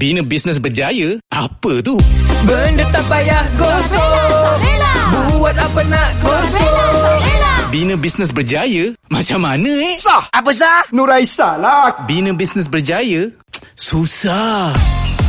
Bina bisnes berjaya? Apa tu? Benda tak payah gosok Buat apa nak gosok Bina bisnes berjaya? Macam mana eh? Sah. Apa sah? Nuraisa lah. Bina bisnes berjaya? Susah.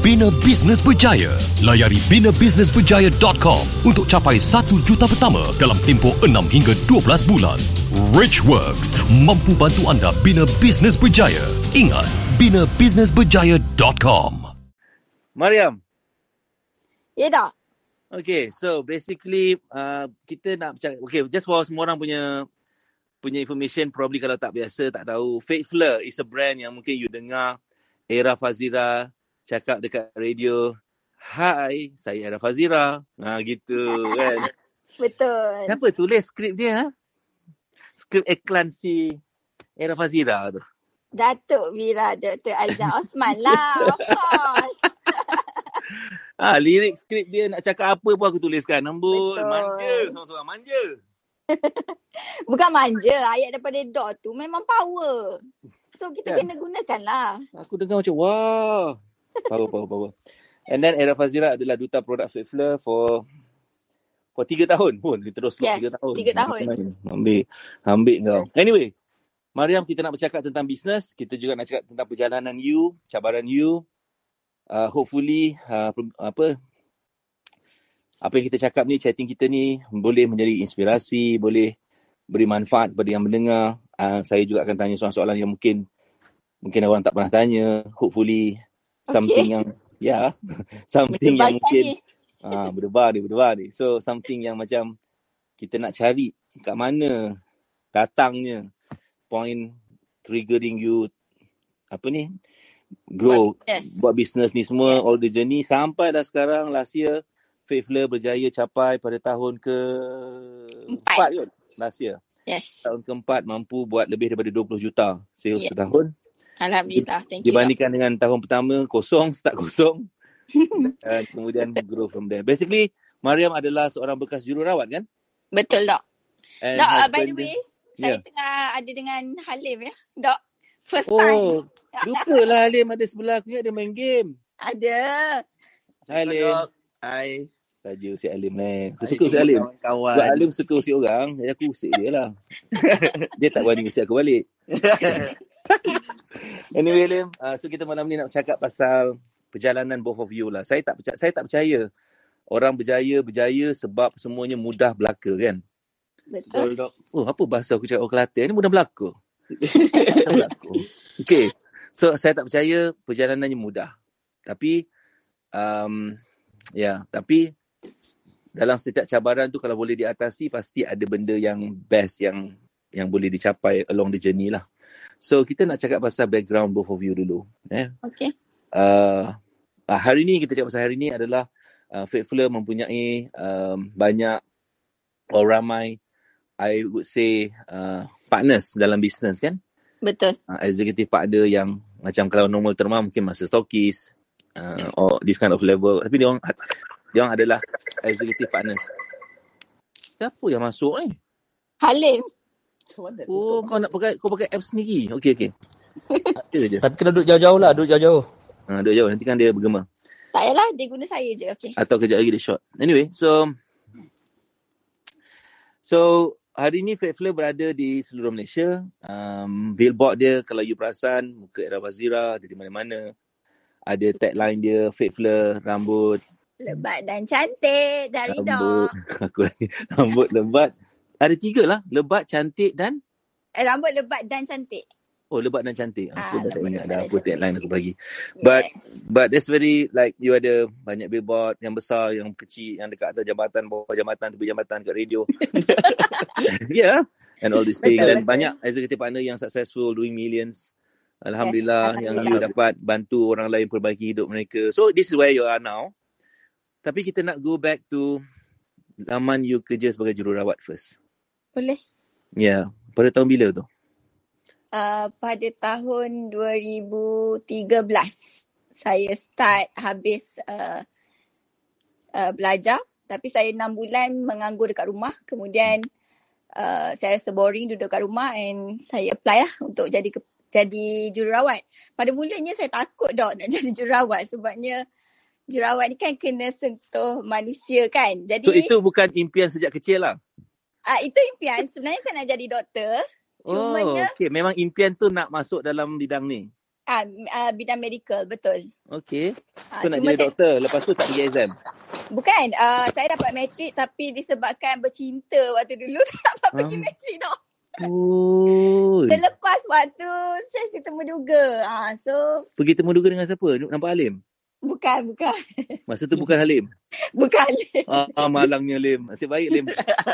bina bisnes berjaya. Layari binabusinessberjaya.com untuk capai 1 juta pertama dalam tempoh 6 hingga 12 bulan. Rich Works mampu bantu anda bina bisnes berjaya. Ingat, binabusinessberjaya.com. Mariam. Ya tak? Okay, so basically uh, kita nak bercakap, okay, just for semua orang punya punya information, probably kalau tak biasa, tak tahu. Faithful is a brand yang mungkin you dengar Era Fazira cakap dekat radio, Hai, saya Era Fazira. Ha, gitu kan. Betul. Kenapa tulis skrip dia? Ha? Skrip iklan si Era Fazira tu. Datuk Vira Dr. Azhar Osman lah. Of course. Ah, lirik skrip dia nak cakap apa pun aku tuliskan. Betul. manja, seorang-seorang manja. Bukan manja. Ayat daripada dot tu memang power. So kita Kan? kena gunakan lah. Aku dengar macam wah. Power, power, power. And then Era Fazira adalah duta produk Faithful for for tiga tahun pun. Kita terus Yes, tiga tahun. tiga tahun. Ambil, ambil kau. Anyway, Mariam kita nak bercakap tentang bisnes. Kita juga nak cakap tentang perjalanan you, cabaran you. Uh, hopefully, uh, apa apa yang kita cakap ni, chatting kita ni boleh menjadi inspirasi, boleh beri manfaat kepada yang mendengar. Uh, saya juga akan tanya soalan-soalan yang mungkin mungkin orang tak pernah tanya. Hopefully something Okay. yang ya, something yang mungkin ah berdebar ni, berdebar ni. So something yang macam kita nak cari kat mana datangnya point triggering you apa ni grow Yes. buat business ni semua Yes. all the journey sampai dah sekarang last year Faithful berjaya capai pada tahun ke Empat. empat kot last year. Yes. Tahun keempat mampu buat lebih daripada 20 juta sales Yeah. setahun. Alhamdulillah. Thank you. Dibandingkan dengan tahun pertama kosong, start kosong. Dan kemudian grow from there. Basically, Mariam adalah seorang bekas jururawat kan? Betul dok. And Dok, uh, by the way, saya Yeah. tengah ada dengan Halim ya. Dok, first time. Oh, lupalah Halim ada sebelah aku dia main game. Ada. Hai Halim. Hai. Saja si Halim ni. Aku suka si Halim. Kawan. Sebab Halim suka usik orang, jadi aku usik dia lah. dia tak berani usik aku balik. Anyway Halim, uh, so kita malam ni nak bercakap pasal perjalanan both of you lah. Saya tak percaya, saya tak percaya orang berjaya berjaya sebab semuanya mudah belaka kan. Betul. Dok. Oh, apa bahasa aku cakap orang Kelantan ni mudah belaka. mudah belaka. Okay. So saya tak percaya perjalanannya mudah. Tapi um, ya, yeah, tapi dalam setiap cabaran tu kalau boleh diatasi pasti ada benda yang best yang yang boleh dicapai along the journey lah. So kita nak cakap pasal background both of you dulu. Eh. Okay. Uh, uh, hari ni kita cakap pasal hari ni adalah uh, Faithfuler mempunyai um, banyak or ramai I would say uh, partners dalam bisnes kan. Betul. Uh, executive partner yang macam kalau normal terma mungkin masa stokis uh, or this kind of level. Tapi dia orang dia orang adalah executive partners. Siapa yang masuk ni? Halim. Macam mana Oh, kau nak pakai kau pakai apps sendiri. Okey okey. Ada je. Tapi kena duduk jauh-jauh lah, duduk jauh-jauh. Ha, duduk jauh nanti kan dia bergema. Tak payahlah, dia guna saya je. Okay. atau kejap lagi dia short. Anyway, so so hari ni Faithful berada di seluruh Malaysia. Um, billboard dia kalau you perasan muka Era Wazira ada di mana-mana. Ada tagline dia Faithful rambut Lebat dan cantik dari rambut dok. aku lagi rambut lebat. Ada tiga lah, lebat, cantik dan Eh, rambut lebat dan cantik. oh lebat dan cantik. Aku Ah, dah tak ingat dah apa tagline aku bagi. But yes. But that's very like you ada banyak billboard yang besar, yang kecil, yang dekat atas jambatan, bawah jambatan, tepi jambatan, dekat radio. yeah. And all these things. Betul, Dan betul. banyak executive partner yang successful, doing millions. Alhamdulillah Yes, yang you dapat bantu orang lain perbaiki hidup mereka. So this is where you are now. Tapi kita nak go back to zaman you kerja sebagai jururawat first. Boleh. Ya, yeah. pada tahun bila tu? Uh, pada tahun 2013 saya start habis uh, uh, belajar tapi saya enam bulan menganggur dekat rumah kemudian uh, saya rasa boring duduk kat rumah and saya apply lah untuk jadi ke, jadi jururawat. Pada mulanya saya takut dok nak jadi jururawat sebabnya jururawat ni kan kena sentuh manusia kan. Jadi So itu bukan impian sejak kecil lah. Uh, itu impian. Sebenarnya saya nak jadi doktor. Oh, Cumanya okay. Memang impian tu nak masuk dalam bidang ni. uh, uh, bidang medical betul. Okay. Uh, So nak jadi saya, doktor. Lepas tu tak pergi exam. Bukan, uh, saya dapat matrik tapi disebabkan bercinta waktu dulu tak dapat pergi Hmm. matrik tau. Oh. Selepas waktu sesi temu duga. Uh, so, Pergi temu duga dengan siapa? Nampak Halim? Bukan, bukan. Masa tu bukan Halim. Bukan. Ah, ah malangnya Lim. Nasib baik Lim.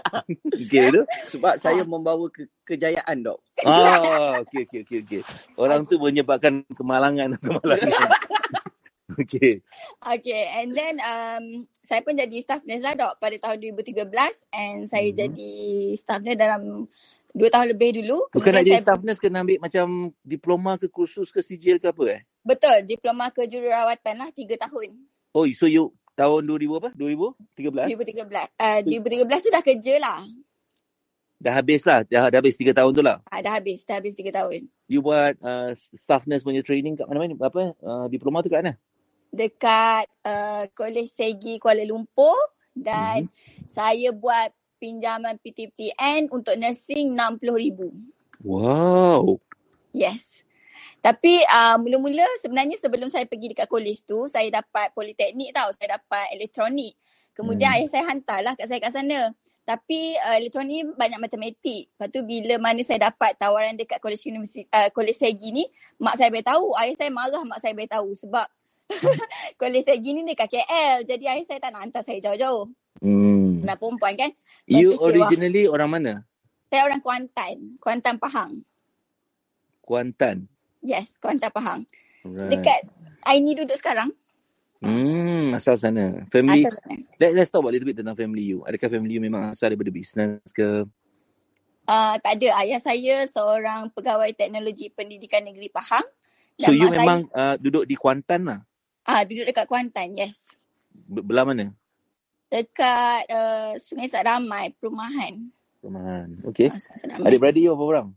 okay tu. Sebab saya membawa ke, kejayaan, Dok. Ah, okey okey okey okey. Orang tu menyebabkan kemalangan kemalangan. okey. Okay, and then um, saya pun jadi staff nurse lah dok pada tahun 2013 and saya Mhm. jadi staff nurse dalam dua tahun lebih dulu. Bukan nak jadi saya, staff nurse kena ambil macam diploma ke kursus ke sijil ke apa eh? betul, diploma kejururawatan lah tiga tahun. Oh, so you tahun 2000 apa? 2013? 2013. Uh, 2013 tu dah kerja lah. Dah habis lah. Dah, dah habis 3 tahun tu lah. Ah, dah habis, dah habis tiga tahun. You buat uh, staff nurse punya training kat mana-mana? Apa? Uh, diploma tu kat mana? Dekat uh, Kolej Segi Kuala Lumpur dan Mhm. saya buat pinjaman PTPTN untuk nursing RM60,000. Wow. Yes. Tapi uh, mula-mula sebenarnya sebelum saya pergi dekat kolej tu, saya dapat politeknik tau. Saya dapat elektronik. Kemudian Hmm. ayah saya hantarlah kat saya kat sana. Tapi uh, elektronik ni banyak matematik. Lepas tu bila mana saya dapat tawaran dekat kolej universiti, uh, kolej Segi ni, mak saya beritahu. Ayah saya marah mak saya beritahu sebab kolej Segi ni dekat KL. Jadi ayah saya tak nak hantar saya jauh-jauh. Hmm. Nak perempuan kan. You fikir, wah. originally orang mana? Saya orang Kuantan. Kuantan Pahang. Kuantan. Yes, Kuantan Pahang. Right. Dekat Aini duduk sekarang. Hmm, asal sana. Family Asal sana. Let, let's talk about a little bit tentang family you. Adakah family you memang asal daripada bisnes ke? Uh, tak ada. Ayah saya seorang pegawai teknologi pendidikan negeri Pahang. So you memang uh, duduk di Kuantan lah? Saya, ah, duduk dekat Kuantan, yes. Be- Belah mana? Dekat uh, Sungai Sadamai, perumahan. Perumahan. Okay. Ah. Adik-beradik you berapa orang?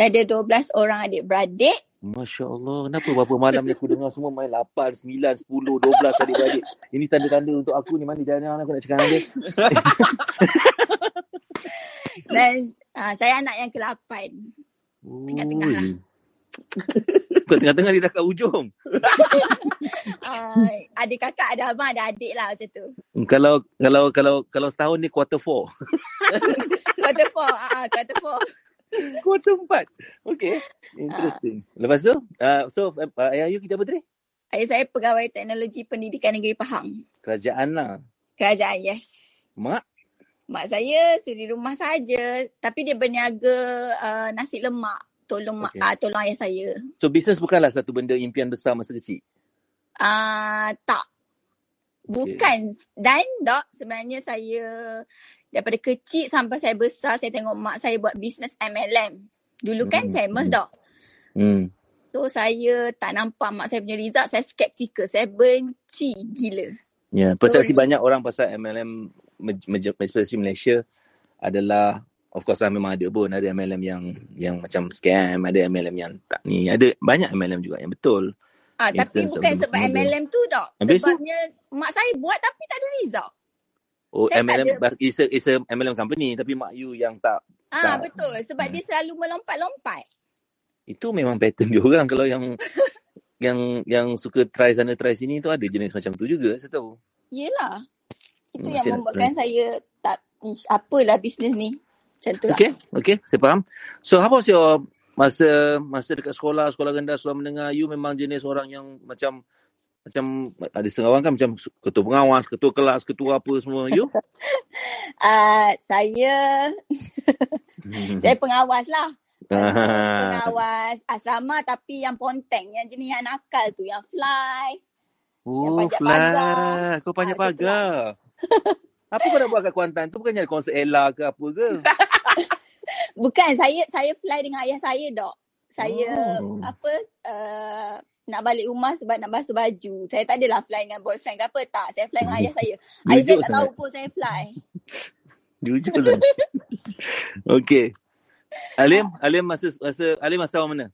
Ada 12 orang adik-beradik. Masya Allah. Kenapa berapa malam ni aku dengar semua main 8, 9, 10, 12 adik-beradik. Ini tanda-tanda untuk aku ni. Mana jangan aku nak cakap dengan dia. Dan uh, saya anak yang ke-8. Tengah-tengah lah. Kau tengah-tengah dia dah kat ujung. Uh, ada kakak, ada abang, ada adik lah macam tu. Kalau kalau kalau kalau setahun ni quarter four. Quarter 4. Uh, quarter 4. quarter empat. Okay. Interesting. Lepas tu, uh, so uh, ayah you kerja apa tadi? Ayah saya pegawai teknologi pendidikan negeri Pahang. Kerajaan lah. Kerajaan, yes. Mak? Mak saya suri rumah saja tapi dia berniaga uh, nasi lemak. Tolong Okay. uh, tolong ayah saya. So bisnes bukanlah satu benda impian besar masa kecil. Uh, tak. Bukan. Dan dok sebenarnya saya daripada kecil sampai saya besar saya tengok mak saya buat bisnes MLM. Dulu kan Hmm, famous hmm. dok. Hmm. So saya tak nampak mak saya punya result. Saya skeptikal. Saya benci gila. Ya, yeah. persepsi So, banyak orang pasal MLM especially Malaysia adalah of course lah memang ada pun ada MLM yang yang macam scam, ada MLM yang tak ni, ada banyak MLM juga yang betul. Ah, tapi bukan sebab model. MLM tu dok. Habis tu? Sebabnya mak saya buat tapi tak ada result. Oh, Saya MLM ada- is a, is a MLM company tapi mak you yang tak Ah Tak. betul sebab Hmm. dia selalu melompat-lompat. itu memang pattern dia orang kalau yang yang yang suka try sana try sini tu ada jenis macam tu juga saya tahu. Yelah. Itu Hmm, yang masih nak membuatkan saya tak ish, apalah bisnes ni. Macam tu lah. Okay, okay, saya faham. So how was your masa masa dekat sekolah, sekolah rendah, sekolah menengah, you memang jenis orang yang macam macam ada setengah orang kan macam ketua pengawas, ketua kelas, ketua apa semua. You? Uh, saya saya pengawas lah. Ah. pengawas asrama tapi yang ponteng, yang jenis yang nakal tu, yang fly. Yang Oh, panjat fly. pagar. Kau panjat Ah, gitu pagar. apa kau nak buat kat Kuantan tu? Bukannya ada konsert Ella ke apa ke? Bukan, saya saya fly dengan ayah saya, Dok. Saya Oh. apa uh, nak balik rumah sebab nak basuh baju. Saya tak adalah fly dengan boyfriend ke apa. Tak, saya fly dengan ayah saya. Ayah saya tak tahu sangat. pun saya fly. Jujur sangat. Okey. Alim, Alim masa masa Alim asal orang mana?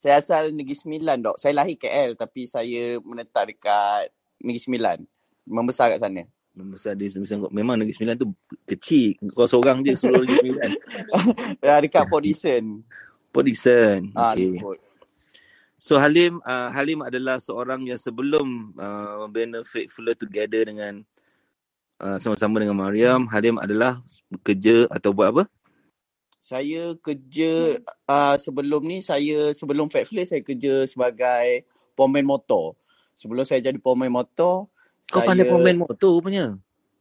Saya asal Negeri Sembilan, dok. Saya lahir KL tapi saya menetap dekat Negeri Sembilan. Membesar kat sana. Membesar di Sembilan. Memang Negeri Sembilan tu kecil. Kau seorang je seluruh Negeri Sembilan. Ya, dekat Port Dickson. Port. Ah, Okey. Liput. So Halim uh, Halim adalah seorang yang sebelum uh, membina Faithful Together dengan uh, sama-sama dengan Mariam, Halim adalah bekerja atau buat apa? Saya kerja uh, sebelum ni saya sebelum Fatflay saya kerja sebagai pemain motor. Sebelum saya jadi pemain motor, Kau saya pandai pemain motor rupanya.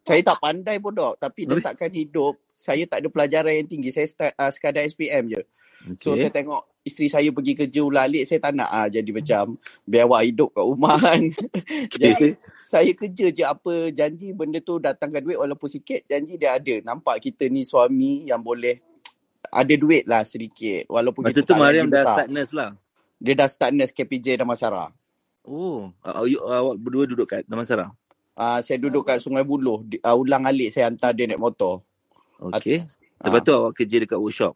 saya tak pandai dok, tapi desakan hidup saya tak ada pelajaran yang tinggi. Saya start, uh, sekadar SPM je. So Okey. saya tengok isteri saya pergi kerja ulang-alik saya tak nak ah jadi macam biar awak hidup kat rumah kan. jadi saya kerja je apa janji benda tu datangkan duit walaupun sikit janji dia ada. Nampak kita ni suami yang boleh ada duit lah sedikit walaupun Masa kita tu tak Mariam dah besar. start nurse lah. Dia dah start nurse KPJ Damansara. Oh, uh, you, awak berdua duduk kat Damansara? Ah saya duduk kat Sungai Buloh, di, uh, ulang alik saya hantar dia naik motor. Okey. Lepas tu awak kerja dekat workshop.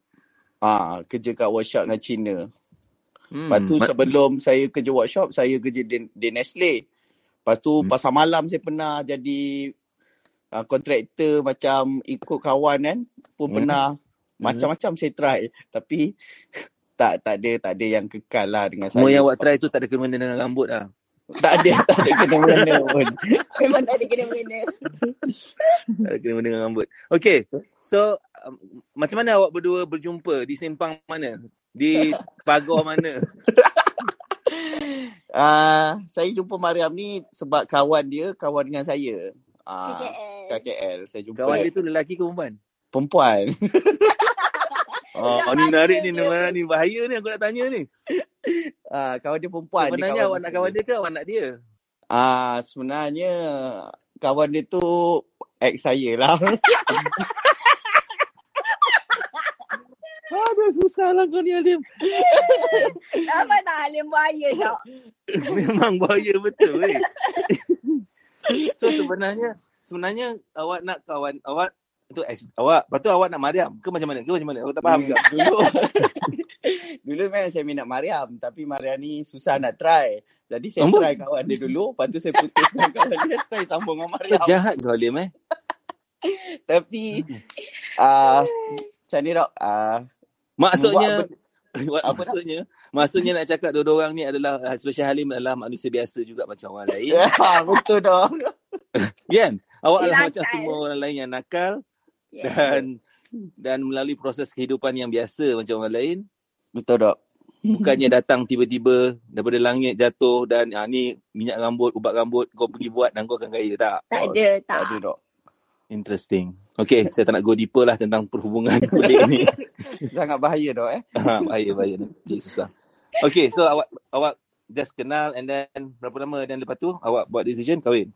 Ah kerja kat workshop dengan Cina. Hmm. Lepas tu ma- sebelum saya kerja workshop, saya kerja di, di Nestle. Lepas tu Hmm. pasar malam saya pernah jadi uh, kontraktor macam ikut kawan kan. Pun Hmm. pernah macam-macam saya try. Tapi tak tak ada tak ada yang kekal lah dengan Semua saya. yang awak try tu tak ada kena dengan rambut lah. Tak ada tak ada kena-mengena pun. Memang tak ada kena-mengena. Tak ada kena dengan rambut. Okey. So, um, macam mana awak berdua berjumpa? Di simpang mana? Di pagar mana? Ah, saya jumpa Mariam ni sebab kawan dia kawan dengan saya. Ah, KKL. kat KL saya jumpa Kawan dia tu lelaki ke perempuan? perempuan. Oh, Dah ni bahaya narik ni, dia. ni, ni bahaya ni aku nak tanya ni. Ah, kawan dia perempuan. dia Sebenarnya kawan awak nak kawan dia ke awak nak dia? Ah, sebenarnya kawan dia tu ex saya lah. Aduh, susah lah kau ni Alim. Nampak tak Halim buaya Dok? Memang bahaya betul weh. so sebenarnya sebenarnya awak nak kawan awak tu ex awak. Lepas tu awak nak Mariam ke macam mana? Ke macam mana? Aku tak faham juga. dulu dulu memang saya minat Mariam tapi Mariam ni susah nak try. Jadi saya Amboi. try kawan dia dulu, lepas tu saya putus dengan kawan dia, saya sambung dengan Mariam. jahat kau Alim eh. Tapi ah macam ni dok, ah Maksudnya Buat apa maksudnya? Maksudnya nak cakap dua-dua orang ni adalah especially Halim adalah manusia biasa juga macam orang lain. ya, betul dok. Kan? Awak adalah macam semua orang lain yang nakal Yeah. dan dan melalui proses kehidupan yang biasa macam orang lain. Betul dok. Bukannya datang tiba-tiba daripada langit jatuh dan ah, ni minyak rambut, ubat rambut kau pergi buat dan kau akan kaya. Tak. Tak ada, Tak tak. ada dok. Interesting. Okay, saya tak nak go deeper lah tentang perhubungan pelik ni. Sangat bahaya dok eh. Ha, bahaya, bahaya. Nanti susah. Okay, so awak awak just kenal and then berapa lama dan lepas tu awak buat decision kahwin?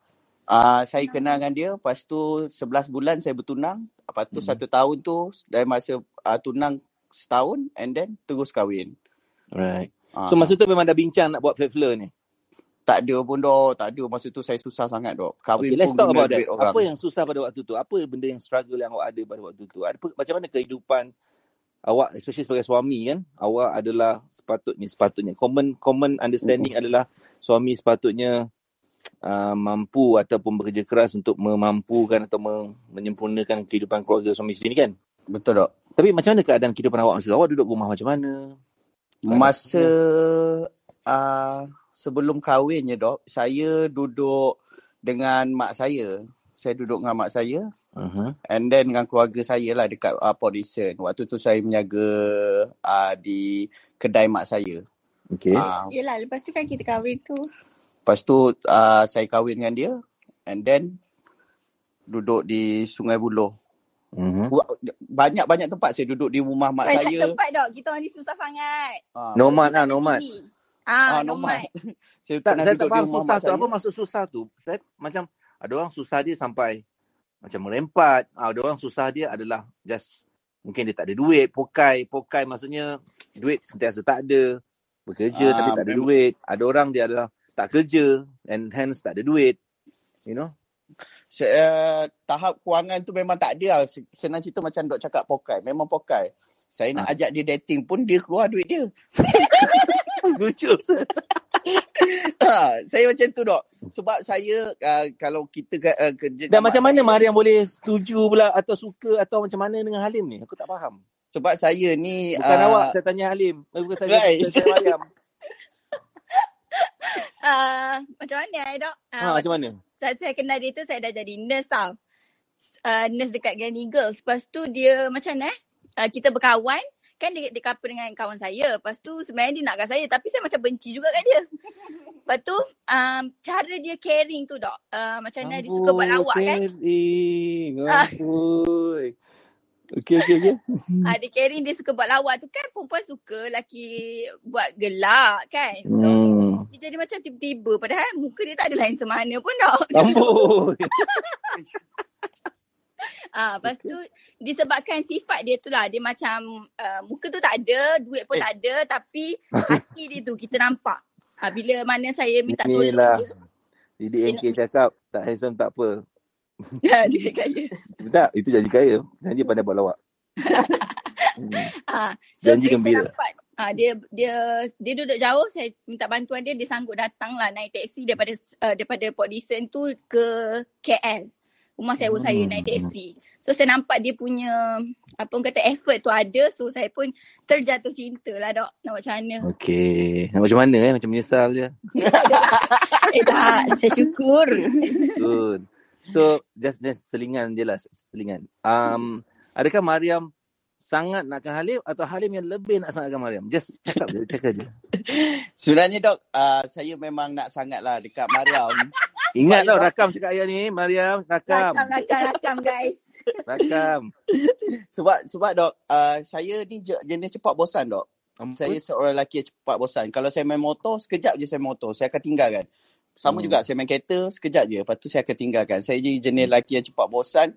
Ah saya kenal dengan dia, lepas tu 11 bulan saya bertunang. Lepas tu Hmm. satu tahun tu dari masa uh, tunang setahun and then terus kahwin. Right. Ah. So masa tu memang dah bincang nak buat flat flare ni? Tak ada pun dok, tak ada. Masa tu saya susah sangat dok. Kahwin Okay, let's pun talk about that. duit orang. Apa yang susah pada waktu tu? Apa benda yang struggle yang awak ada pada waktu tu? Ada macam mana kehidupan awak especially sebagai suami kan? Awak adalah sepatutnya sepatutnya common common understanding Mm-hmm. adalah suami sepatutnya uh, mampu ataupun bekerja keras untuk memampukan atau me- menyempurnakan kehidupan keluarga suami isteri ni kan? Betul dok. Tapi macam mana keadaan kehidupan awak masa tu? Awak duduk rumah macam mana? Masa uh, sebelum kahwin je dok, saya duduk dengan mak saya. Saya duduk dengan mak saya Uh-huh. and then dengan keluarga saya lah dekat uh, Port Dickson. Waktu tu saya menjaga uh, di kedai mak saya. Okay. Uh, Yelah, lepas tu kan kita kahwin tu. Lepas tu uh, saya kahwin dengan dia and then duduk di Sungai Buloh. Mhm. Buat- Banyak-banyak tempat saya duduk di rumah mak Banyak saya. tempat dok. Kita orang ni susah sangat. Ah, Nomad lah, nomad. Ah, ah, nomad. nomad. saya Tak, saya duduk tak faham susah tu. saya. Apa maksud susah tu? Saya macam ada orang susah dia sampai macam merempat. Ah, Ada orang susah dia adalah just mungkin dia tak ada duit, pokai. Pokai maksudnya duit sentiasa tak ada. Bekerja Ah, tapi tak ada memang. duit. Ada orang dia adalah tak kerja and hence tak ada duit. You know? Saya, tahap kewangan tu memang tak ada lah. Se- Senang cerita macam dok cakap pokai. Memang pokai. Saya nak Ah. ajak dia dating pun dia keluar duit dia. Lucu. Ah, saya macam tu dok. Sebab saya uh, kalau kita uh, kerja Dan macam mana saya- Mariam boleh setuju pula atau suka atau macam mana dengan Halim ni? Aku tak faham. Sebab saya ni Bukan ah, awak saya tanya Halim. Eh, Bukan saya, Right. saya tanya Mariam. Ah, macam mana eh dok? Ah, Ha, macam mana? Saat saya kenal dia tu saya dah jadi nurse tau. Uh, nurse dekat Grand Eagles. Lepas tu dia macam mana eh? Uh, kita berkawan. Kan dia, dia couple dengan kawan saya. Lepas tu sebenarnya dia nakkan saya. Tapi saya macam benci juga kat dia. Lepas tu um, cara dia caring tu dok. Uh, macam mana dia suka buat lawak kan. Caring. Okey, okey, okey. Ah, dia caring dia suka buat lawak tu kan perempuan suka lelaki buat gelak kan. So Hmm. dia jadi macam tiba-tiba padahal muka dia tak ada lain semana pun dok. Ampun. Ah, lepas tu disebabkan sifat dia tu lah dia macam uh, muka tu tak ada, duit pun Eh. tak ada tapi hati dia tu kita nampak. Ah, bila mana saya minta tolong Inilah. dia, Didik Saya MK cakap tak handsome tak apa. dia kaya. Tak, itu janji kaya. Janji pandai buat lawak. Hmm. Ah, so Janji saya gembira. ah, dia dia dia duduk jauh saya minta bantuan dia dia sanggup datang lah naik teksi daripada uh, daripada Port Dickson tu ke KL. Rumah sewa saya Hmm. naik teksi. So saya nampak dia punya apa orang kata effort tu ada so saya pun terjatuh cinta lah dok. Nak macam mana? Okey. Macam mana eh? Macam menyesal je. eh tak, saya syukur. Good. So, just just selingan je lah. Selingan. Um, adakah Mariam sangat nakkan Halim atau Halim yang lebih nak sangatkan Mariam? Just cakap je, cakap je. Sebenarnya dok, uh, saya memang nak sangat lah dekat Mariam. Ingat tau, rakam cakap ayah ni, Mariam. Rakam. Rakam, rakam, rakam guys. Rakam. sebab sebab dok, uh, saya ni je- jenis cepat bosan dok. Ampun. Saya seorang lelaki yang cepat bosan. Kalau saya main motor, sekejap je saya motor. Saya akan tinggalkan. Sama Hmm. juga saya main kereta, sekejap je. Lepas tu saya akan tinggalkan. Saya je jenis lelaki yang cepat bosan.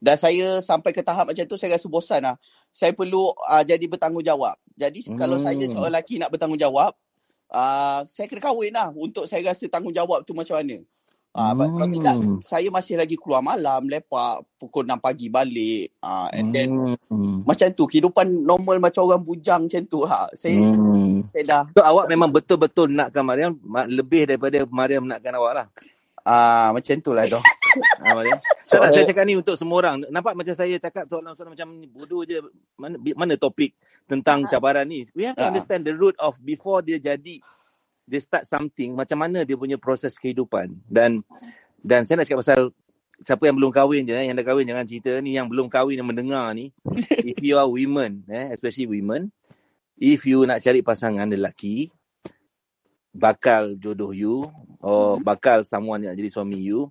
Dan saya sampai ke tahap macam tu, saya rasa bosan lah. Saya perlu uh, jadi bertanggungjawab. Jadi Hmm. kalau saya seorang lelaki nak bertanggungjawab, uh, saya kena kahwin lah untuk saya rasa tanggungjawab tu macam mana. Ah, uh, kalau tidak, Hmm. saya masih lagi keluar malam, lepak, pukul 6 pagi balik. Ah, uh, and then Hmm. macam tu kehidupan normal macam orang bujang macam tu ha saya Hmm. saya dah So, awak memang betul-betul nakkan Mariam ma- lebih daripada Mariam nakkan awak lah. ah macam tu lah Ha, Mariam. Tak nak saya cakap ni untuk semua orang. Nampak macam saya cakap soalan-soalan macam ni bodoh je. Mana, mana topik tentang Ah. cabaran ni. We have to Ah. understand the root of before dia jadi dia start something macam mana dia punya proses kehidupan. Dan dan saya nak cakap pasal siapa yang belum kahwin je eh, yang dah kahwin jangan cerita ni yang belum kahwin yang mendengar ni. if you are women eh especially women if you nak cari pasangan lelaki bakal jodoh you or bakal someone yang jadi suami you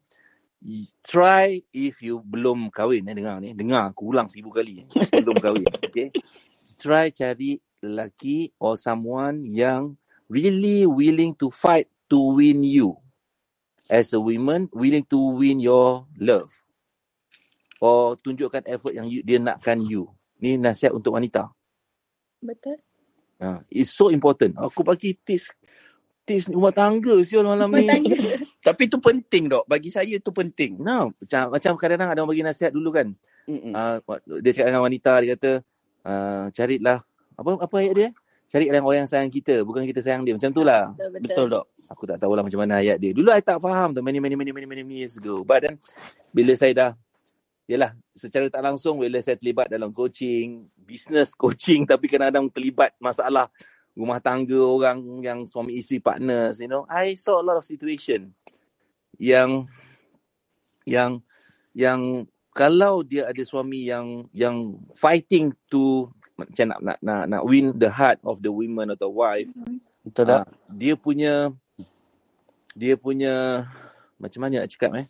try if you belum kahwin eh dengar ni dengar aku ulang seribu kali eh. belum kahwin okay try cari lelaki or someone yang really willing to fight to win you. As a woman willing to win your love. Or tunjukkan effort yang you, dia nakkan you. Ni nasihat untuk wanita. Betul. ha, it's so important. Aku bagi tips tips rumah tangga siul malam ni. Tapi tu penting dok. Bagi saya tu penting. No, macam macam kadang-kadang ada orang bagi nasihat dulu kan. Mm-mm. Uh, dia cakap dengan wanita dia kata uh, carilah apa apa ayat dia? Carilah orang yang sayang kita, bukan kita sayang dia. Macam tu lah. Betul, betul. betul dok Aku tak tahulah macam mana ayat dia. Dulu I tak faham tu many many many many many years ago. But then bila saya dah Yalah, secara tak langsung bila saya terlibat dalam coaching, business coaching tapi kadang-kadang terlibat masalah rumah tangga orang yang suami isteri partners, you know, I saw a lot of situation yang yang yang kalau dia ada suami yang yang fighting to macam nak nak nak, nak win the heart of the woman atau wife betul Ah, dok dia punya dia punya macam mana nak cakap eh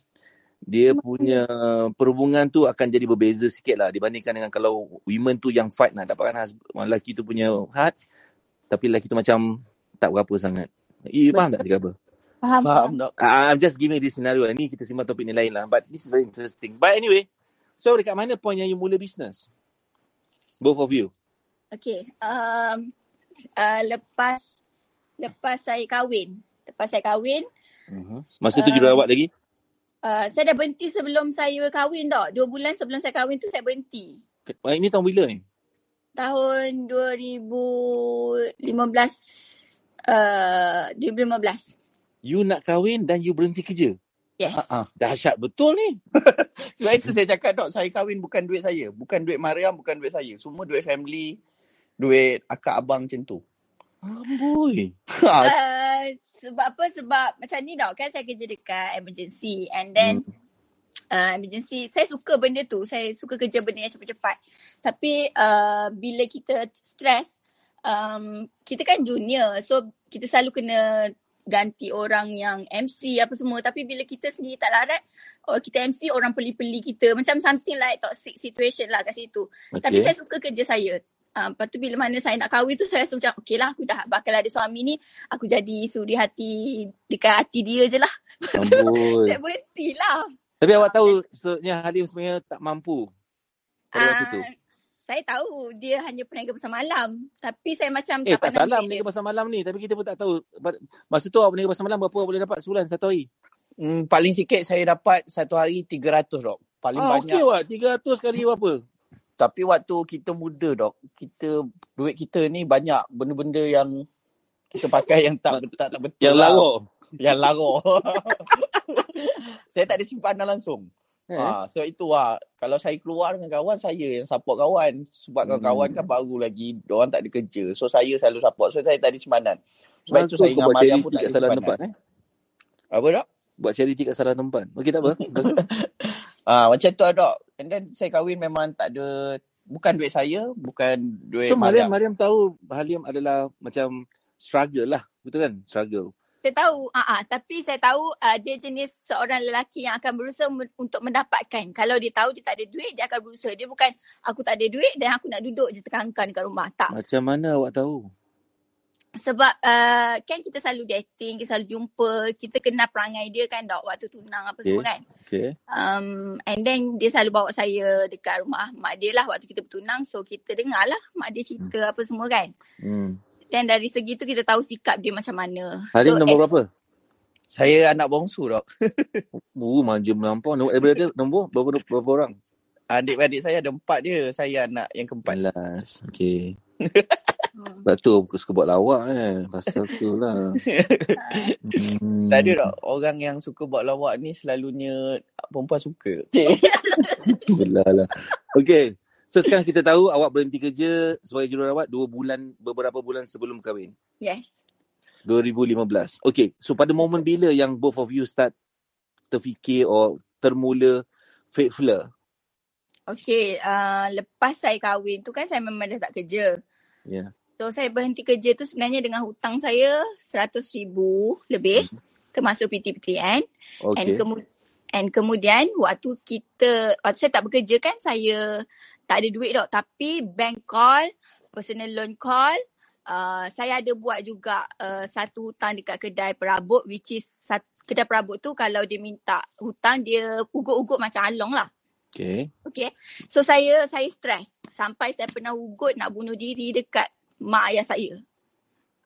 dia punya perhubungan tu akan jadi berbeza sikit lah dibandingkan dengan kalau women tu yang fight nak dapatkan husband, lelaki tu punya heart tapi lelaki tu macam tak berapa sangat. You faham tak cakap apa? Faham. Faham tak? Uh, I'm just giving this scenario. Ni kita simpan topik ni lain lah. But this is very interesting. But anyway, so dekat mana point yang you mula business? Both of you. Okay. Um, uh, lepas lepas saya kahwin. Lepas saya kahwin, Uh-huh. Masa tu jururawat lagi? uh, saya dah berhenti sebelum saya kahwin tau. Dua bulan sebelum saya kahwin tu saya berhenti. Ah, Ini tahun bila ni? Tahun 2015. Uh, 2015. You nak kahwin dan you berhenti kerja? Yes. Ah. Dahsyat betul ni. Sebab itu saya cakap dok, saya kahwin bukan duit saya. Bukan duit Mariam, bukan duit saya. Semua duit family, duit akak abang macam tu. Amboi. Ha, Uh, sebab apa? Sebab macam ni tau. Kan saya kerja dekat emergency. And then Hmm. uh, emergency. Saya suka benda tu. Saya suka kerja benda yang cepat-cepat. Tapi uh, bila kita stres, um, kita kan junior. So kita selalu kena ganti orang yang MC apa semua. Tapi bila kita sendiri tak larat, oh, kita MC orang peli-peli kita. Macam something like toxic situation lah kat situ. Okay. Tapi saya suka kerja saya. Uh, lepas tu bila mana saya nak kahwin tu saya rasa macam okey lah aku dah bakal ada suami ni. Aku jadi suri hati dekat hati dia je lah. Lepas tu Amboi. saya berhenti lah. Tapi awak tahu sebenarnya Halim sebenarnya tak mampu pada waktu tu. Saya tahu dia hanya peniaga pasar malam. Tapi saya macam Eh tak tak pandang salah berniaga pasar malam ni tapi kita pun tak tahu. Masa tu awak berniaga pasar malam berapa boleh dapat sebulan satu hari? hmm, paling sikit saya dapat satu hari 300 dok. Paling Ah banyak. okey awak 300 kali berapa? Tapi waktu kita muda dok, kita duit kita ni banyak benda-benda yang kita pakai yang tak tak, tak betul. Yang lah. lawa. Yang lara. saya tak ada simpanan langsung. Eh? Ha, so itu lah. Kalau saya keluar dengan kawan, saya yang support kawan. Sebab Hmm. kawan-kawan kan baru lagi, orang tak ada kerja. So saya selalu support. So saya tak ada simpanan. Sebab itu saya dengan Mariam pun tak ada salah simpanan. tempat eh. Apa dok? Buat charity kat salah tempat. Okey tak apa. Ah macam tu lah dok. And then saya kahwin memang tak ada bukan duit saya, bukan duit So Mariam, Mariam. Mariam tahu Halim adalah macam struggle lah. Betul kan? Struggle. Saya tahu, uh, uh, tapi saya tahu uh, dia jenis seorang lelaki yang akan berusaha men- untuk mendapatkan. Kalau dia tahu dia tak ada duit, dia akan berusaha. Dia bukan aku tak ada duit dan aku nak duduk je terkangkang dekat rumah. Tak. Macam mana awak tahu? Sebab uh, kan kita selalu dating, kita selalu jumpa, kita kenal perangai dia kan dok waktu tunang apa Okay. semua kan. Okay. Um, and then dia selalu bawa saya dekat rumah mak dia lah waktu kita bertunang. So kita dengar lah mak dia cerita apa semua kan. Hmm. Dan dari segi tu kita tahu sikap dia macam mana. Halim so, nombor berapa? Saya anak bongsu dok. Uh, manja melampau. Nombor, daripada dia, nombor berapa, berapa orang? Adik-adik saya ada empat dia. Saya anak yang keempat. Balas. Okay. Sebab tu aku suka buat lawak eh. Pasal tu lah. Hmm. Tak ada dok. Orang yang suka buat lawak ni selalunya perempuan suka. Yelah lah. Okay. So sekarang kita tahu awak berhenti kerja sebagai jururawat dua bulan, beberapa bulan sebelum kahwin. Yes. 2015. Okay. So pada momen bila yang both of you start terfikir or termula faithful? Okay, uh, lepas saya kahwin tu kan saya memang dah tak kerja. Yeah. So saya berhenti kerja tu sebenarnya dengan hutang saya RM100,000 lebih termasuk PTPTN. And, Okay. kemu- and kemudian waktu kita, waktu saya tak bekerja kan saya tak ada duit dok. Tapi bank call, personal loan call, uh, saya ada buat juga uh, satu hutang dekat kedai perabot which is sat, kedai perabot tu kalau dia minta hutang dia ugut-ugut macam along lah. Okay. Okay. So saya saya stres sampai saya pernah ugut nak bunuh diri dekat mak ayah saya.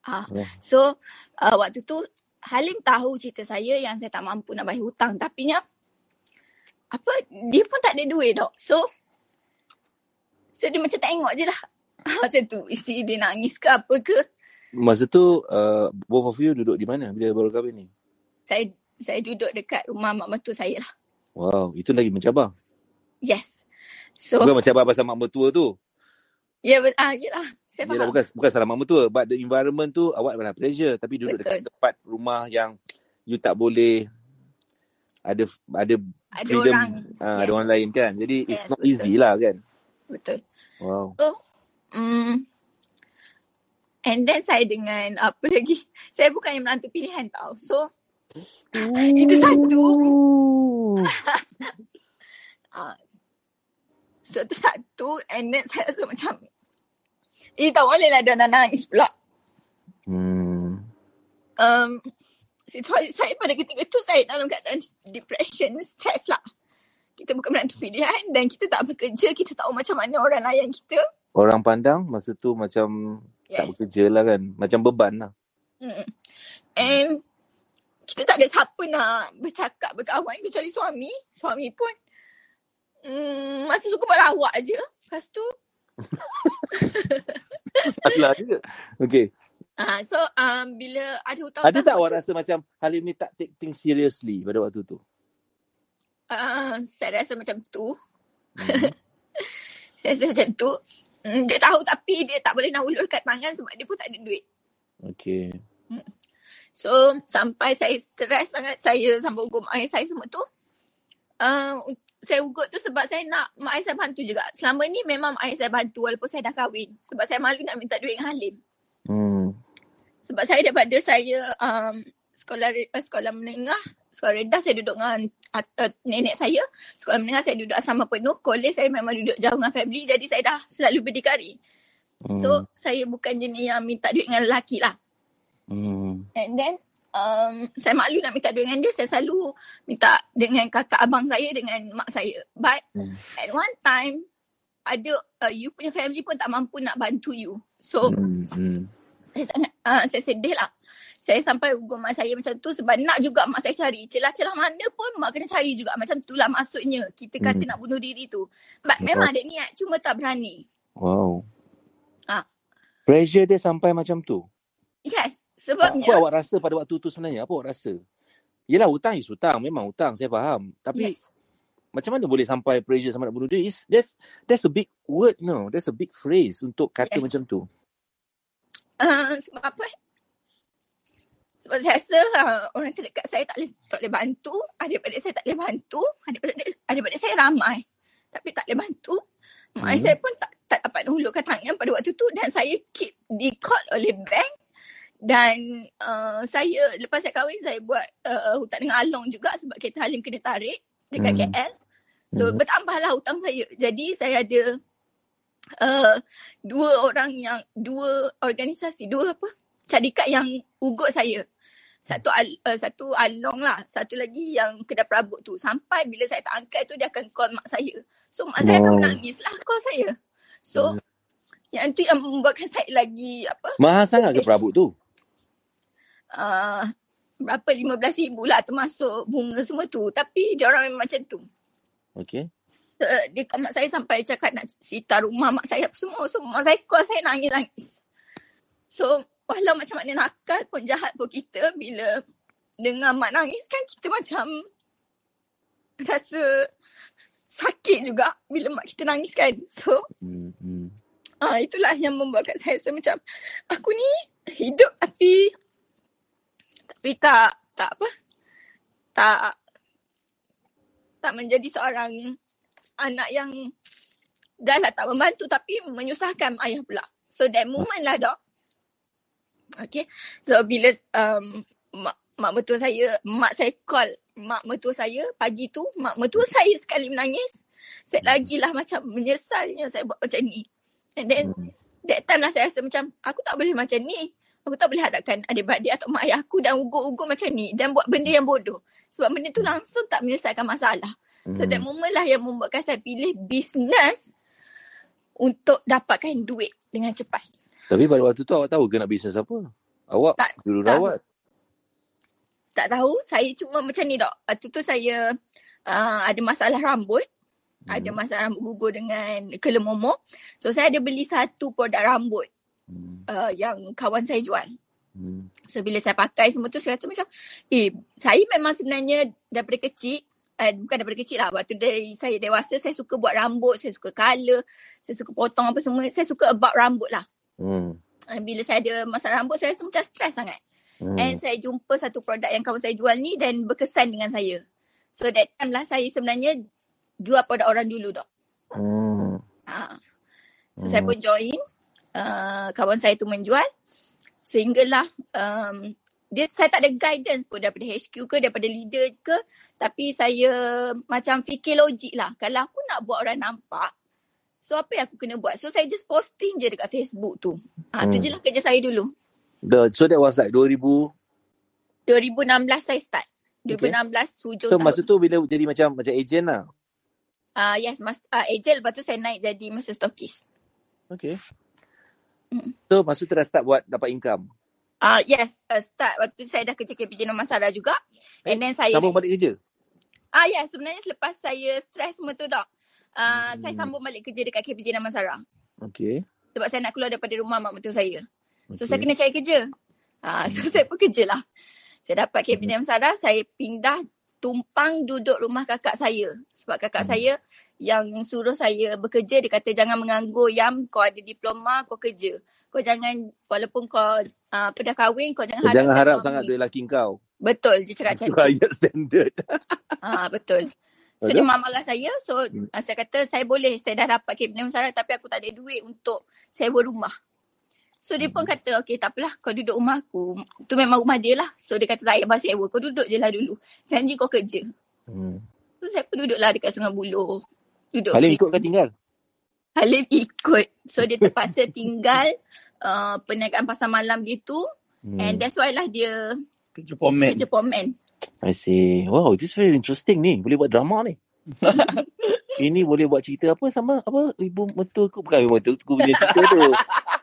Ah. Oh. So uh, waktu tu Halim tahu cerita saya yang saya tak mampu nak bayar hutang tapi nya apa dia pun tak ada duit dok. So so dia macam tengok je lah. macam tu isi dia nangis ke apa ke. Masa tu uh, both of you duduk di mana bila baru kahwin ni? Saya saya duduk dekat rumah mak mertua saya lah. Wow, itu lagi mencabar. Yes. So Bukan mencabar pasal mak mertua tu. ya yeah, ah yalah. Saya Yelah, faham. bukan bukan salah mak mertua, but the environment tu awak adalah pressure tapi duduk Betul. dekat tempat rumah yang you tak boleh ada ada Ada freedom orang. ah, Yes. ada orang lain kan. Jadi it's Yes, not betul. easy lah kan. Betul. Wow. So, mm, and then saya dengan apa lagi, saya bukan yang menantu pilihan tau. So, itu satu. Ah, so tu satu and then saya rasa macam eh tak boleh lah dia nak nangis pula. Hmm. Um, situasi saya pada ketika tu saya dalam keadaan depression, stress lah. Kita bukan menantu pilihan dan kita tak bekerja, kita tahu macam mana orang layan kita. Orang pandang masa tu macam tak Yes. bekerja lah kan. Macam beban lah. Mm. And kita tak ada siapa nak bercakap, berkawan kecuali suami. Suami pun mm, macam suka buat lawak je. Lepas tu, Salah juga. Okay. uh, so um, bila ada hutang Ada tak awak rasa macam Halim ni tak take things seriously pada waktu tu? Uh, saya rasa macam tu. Hmm. saya rasa macam tu. Mm, dia tahu tapi dia tak boleh nak ulur kat tangan sebab dia pun tak ada duit. Okay. So sampai saya stres sangat saya sampai ugut mak ayah saya semua tu. Uh, saya ugut tu sebab saya nak mak ayah saya bantu juga. Selama ni memang mak ayah saya bantu walaupun saya dah kahwin. Sebab saya malu nak minta duit dengan Halim. Hmm. Sebab saya daripada saya um, sekolah uh, sekolah menengah, sekolah rendah saya duduk dengan uh, nenek saya. Sekolah menengah saya duduk asrama penuh. Kolej saya memang duduk jauh dengan family. Jadi saya dah selalu berdikari. Hmm. So saya bukan jenis yang minta duit dengan lelaki lah. Hmm. And then um, saya malu nak minta duit dengan dia. Saya selalu minta dengan kakak abang saya dengan mak saya. But Hmm. at one time ada uh, you punya family pun tak mampu nak bantu you. So Hmm. Hmm. saya sangat uh, saya sedih lah. Saya sampai ugur mak saya macam tu sebab nak juga mak saya cari. Celah-celah mana pun mak kena cari juga. Macam tu lah maksudnya. Kita kata Hmm. nak bunuh diri tu. But memang ada niat cuma tak berani. Wow. Ah. Pressure dia sampai macam tu. Yes. Sebabnya. apa awak rasa pada waktu tu sebenarnya? Apa awak rasa? Yelah hutang is hutang. Memang hutang. Saya faham. Tapi Yes. macam mana boleh sampai pressure sampai nak bunuh diri? Is- That's, that's a big word, no. That's a big phrase untuk kata Yes. macam tu. Uh, sebab apa? Sebab saya rasa uh, orang terdekat saya tak boleh, tak boleh bantu. Adik-adik saya tak boleh bantu. Adik-adik, adik-adik saya ramai. Tapi tak boleh bantu. Mak Hmm. hmm. saya pun tak, tak dapat hulurkan tangan pada waktu tu. Dan saya keep di call oleh bank. Dan uh, saya, lepas saya kahwin, saya buat uh, hutang dengan Along juga sebab kereta Halim kena tarik dekat Hmm. KL. So, Hmm. bertambahlah hutang saya. Jadi, saya ada uh, dua orang yang, dua organisasi, dua apa? Syarikat yang ugut saya. Satu al, uh, satu Along lah. Satu lagi yang kedai perabot tu. Sampai bila saya tak angkat tu, dia akan call mak saya. So, mak saya akan Wow. menangis lah call saya. So, yang tu yang membuatkan saya lagi, apa? Mahal sangat ke perabot tu? Uh, berapa? RM15,000 lah termasuk bunga semua tu. Tapi dia orang memang macam tu. Okay. Uh, dia kat mak saya sampai cakap nak sita rumah mak saya apa semua. So mak saya call saya nangis-nangis. So walau macam mana nakal pun jahat pun kita bila dengar mak nangis kan kita macam rasa sakit juga bila mak kita nangis kan. So Hmm. Hmm. ah itulah yang membuatkan saya rasa macam aku ni hidup tapi tapi tak tak apa tak tak menjadi seorang anak yang dah lah tak membantu tapi menyusahkan ayah pula. So that moment lah dok. Okay. So bila um, mak, mak mertua saya, mak saya call mak mertua saya pagi tu, mak mertua saya sekali menangis. Saya lagilah macam menyesalnya saya buat macam ni. And then that time lah saya rasa macam aku tak boleh macam ni. Aku tak boleh hadapkan adik-beradik atau mak ayah aku dan ugur-ugur macam ni dan buat benda yang bodoh. Sebab benda tu langsung tak menyelesaikan masalah. So that moment lah yang membuatkan saya pilih bisnes untuk dapatkan duit dengan cepat. Tapi pada waktu tu awak tahu ke nak bisnes apa? Awak Tak dulu tahu. rawat. Tak tahu, saya cuma macam ni dok. Waktu tu saya uh, ada masalah rambut. Hmm. Ada masalah rambut gugur dengan kelemomo. So saya ada beli satu produk rambut Hmm. uh, yang kawan saya jual. Hmm. So bila saya pakai semua tu saya rasa macam eh saya memang sebenarnya daripada kecil uh, bukan daripada kecil lah waktu dari saya dewasa saya suka buat rambut, saya suka colour, saya suka potong apa semua. Saya suka about rambut lah. Hmm. Uh, bila saya ada masalah rambut saya rasa macam stres sangat. Hmm. And saya jumpa satu produk yang kawan saya jual ni dan berkesan dengan saya. So that time lah saya sebenarnya jual produk orang dulu dok. Hmm. Ha. So saya pun join. Uh, kawan saya tu menjual. Sehinggalah um, dia saya tak ada guidance pun daripada HQ ke daripada leader ke tapi saya macam fikir logik lah kalau aku nak buat orang nampak so apa yang aku kena buat so saya just posting je dekat Facebook tu ha, tu Hmm. je lah kerja saya dulu The, so that was like 2000. 2016 saya start Okay. 2016 hujung So tahun masa tu bila jadi macam macam agent lah. uh, yes mas, uh, agent lepas tu saya naik jadi masa stokis Okay. Hmm. So masa tu dah start buat dapat income. Ah uh, yes, uh, start waktu tu saya dah kerja KPJ Nur Masara juga. And then saya Sambung balik kerja. Ah ya, sebenarnya selepas saya stres semua tu dok. Uh, Hmm. saya sambung balik kerja dekat KPJ Nur Masara. Okay. Sebab saya nak keluar daripada rumah mak mentua saya. So saya kena cari kerja. Ah so saya pun lah. Saya dapat KPJ Nur Masara, saya pindah tumpang duduk rumah kakak saya. Sebab kakak Hmm. saya yang suruh saya bekerja dia kata jangan menganggur Yam kau ada diploma kau kerja. Kau jangan walaupun kau uh, dah kahwin kau jangan Kau harap jangan harap suami. sangat duit lelaki kau. Betul, dia cakap macam Itu tu. ayat standard. Ah betul. So dia marah saya. So Hmm. uh, saya kata saya boleh saya dah dapat KPM Masara tapi aku tak ada duit untuk sewa rumah. So dia Hmm. pun kata okay tak apalah kau duduk rumah aku. Tu memang rumah dia lah. So dia kata tak payah sewa. Kau duduk je lah dulu. Janji kau kerja. Hmm. So saya pun duduk lah dekat Sungai Buloh. Duduk Halim free. ikut kau tinggal. Halim ikut. So dia terpaksa tinggal uh, perniagaan pasar malam dia tu. Hmm. And that's why lah dia Kerja pomen. kerja pomen. I see. Wow, this very interesting ni. Boleh buat drama ni. Ini boleh buat cerita apa sama apa ibu mertua ku bukan ibu mertua ku punya cerita tu.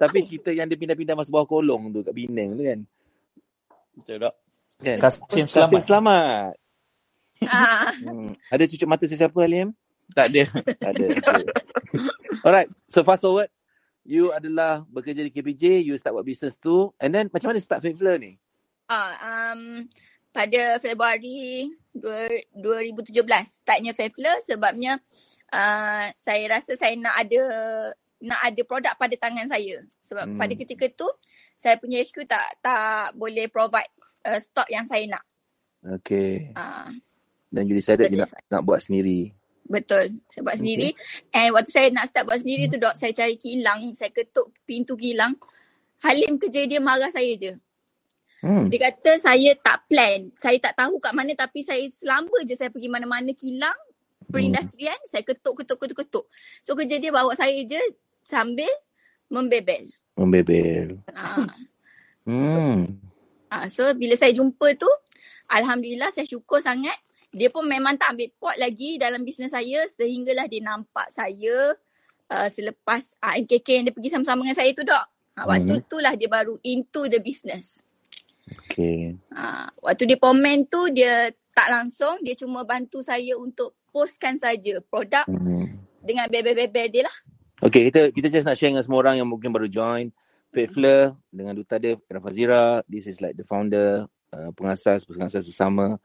Tapi cerita yang dia pindah-pindah masuk bawah kolong tu kat Penang tu kan. Betul tak? Kan? Kasim Kasim Selamat. selamat. Ah, Hmm. Ada cucuk mata sesiapa Halim? Tak ada. Tak ada. Okay. Alright, so fast forward. You adalah bekerja di KPJ, you start buat business tu. And then macam mana start Favela ni? Ah, um, pada Februari dua- 2017 startnya Favela sebabnya uh, saya rasa saya nak ada nak ada produk pada tangan saya sebab Hmm. hmm. pada ketika tu saya punya HQ tak tak boleh provide uh, stok yang saya nak. Okay. Uh, Dan you decided you Betul. nak, nak buat sendiri. betul. Saya buat sendiri and waktu saya nak start buat sendiri tu dok saya cari kilang, saya ketuk pintu kilang. Halim kerja dia marah saya je. Hmm. Dia kata saya tak plan. Saya tak tahu kat mana tapi saya selamba je saya pergi mana-mana kilang perindustrian, saya ketuk ketuk ketuk ketuk. So kerja dia bawa saya je sambil membebel. Membebel. Ha. Hmm. ha. so bila saya jumpa tu alhamdulillah saya syukur sangat dia pun memang tak ambil pot lagi dalam bisnes saya sehinggalah dia nampak saya uh, selepas uh, MKK yang dia pergi sama-sama dengan saya tu dok. Ha, waktu Mhm. tu lah dia baru into the business. Okay. Ha, waktu dia komen tu dia tak langsung dia cuma bantu saya untuk postkan saja produk Hmm. dengan bebel-bebel dia lah. Okay, kita kita just nak share dengan semua orang yang mungkin baru join. Faithful dengan duta dia, Kira Fazira. This is like the founder, uh, pengasas, pengasas bersama.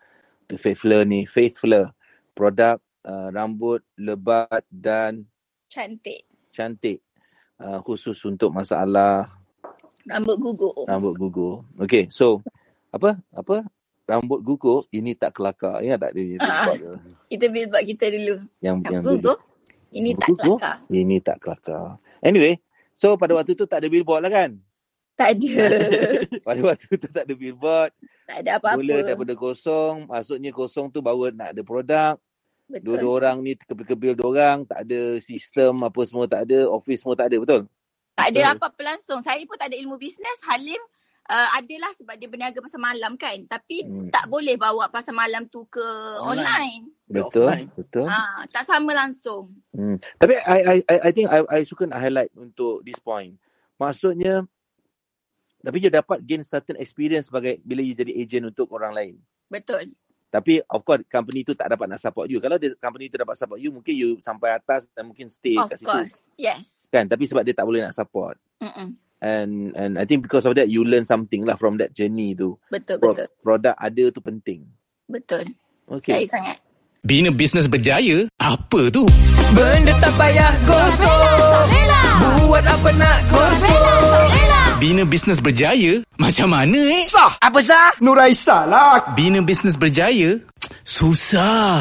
The Faithful ni. Faithful. Produk uh, rambut lebat dan Cantik. cantik. Uh, khusus untuk masalah Rambut gugur. rambut gugur. Okay, so apa? Apa? Rambut gugur ini tak kelakar. Ingat tak dia? tu? Kita billboard kita dulu. Yang yang Rambut dulu. gugur. Ini Rambut tak gugur, kelakar. Ini tak kelakar. Anyway, so pada waktu tu tak ada billboard lah kan? Tak ada. Pada waktu tu tak ada billboard. tak ada apa-apa. Mula daripada kosong. Maksudnya kosong tu baru nak ada produk. Betul. Dua-dua orang ni kebil-kebil dua orang. Tak ada sistem apa semua tak ada. Office semua tak ada. Betul? Tak ada Betul. apa-apa langsung. Saya pun tak ada ilmu bisnes. Halim uh, adalah sebab dia berniaga pasar malam kan. Tapi Hmm. tak boleh bawa pasar malam tu ke Online. online. Betul. offline. Betul. Ah, tak sama langsung. Hmm. Tapi I, I, I I think I, I suka nak highlight untuk this point. Maksudnya, tapi you dapat gain certain experience sebagai bila you jadi agent untuk orang lain. Betul. Tapi of course company tu tak dapat nak support you. Kalau dia, company tu dapat support you, mungkin you sampai atas dan mungkin stay of kat situ. course. Yes. Kan? Tapi sebab dia tak boleh nak support. Mm-mm. And and I think because of that you learn something lah from that journey tu. Betul, Pro, betul. produk ada tu penting. Betul. Okay. Saya sangat. Bina bisnes berjaya? Apa tu? Benda tak payah gosok Buat apa nak gosok Bina bisnes berjaya? Macam mana eh? Sah Apa sah? Nuraisa lah. Bina bisnes berjaya? Susah.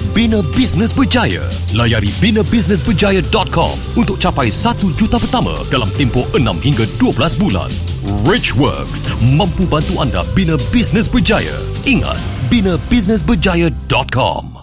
bina bisnes berjaya. Layari binabusinessberjaya.com untuk capai 1 juta pertama dalam tempoh 6 hingga 12 bulan. Richworks mampu bantu anda bina bisnes berjaya. Ingat, binabusinessberjaya.com.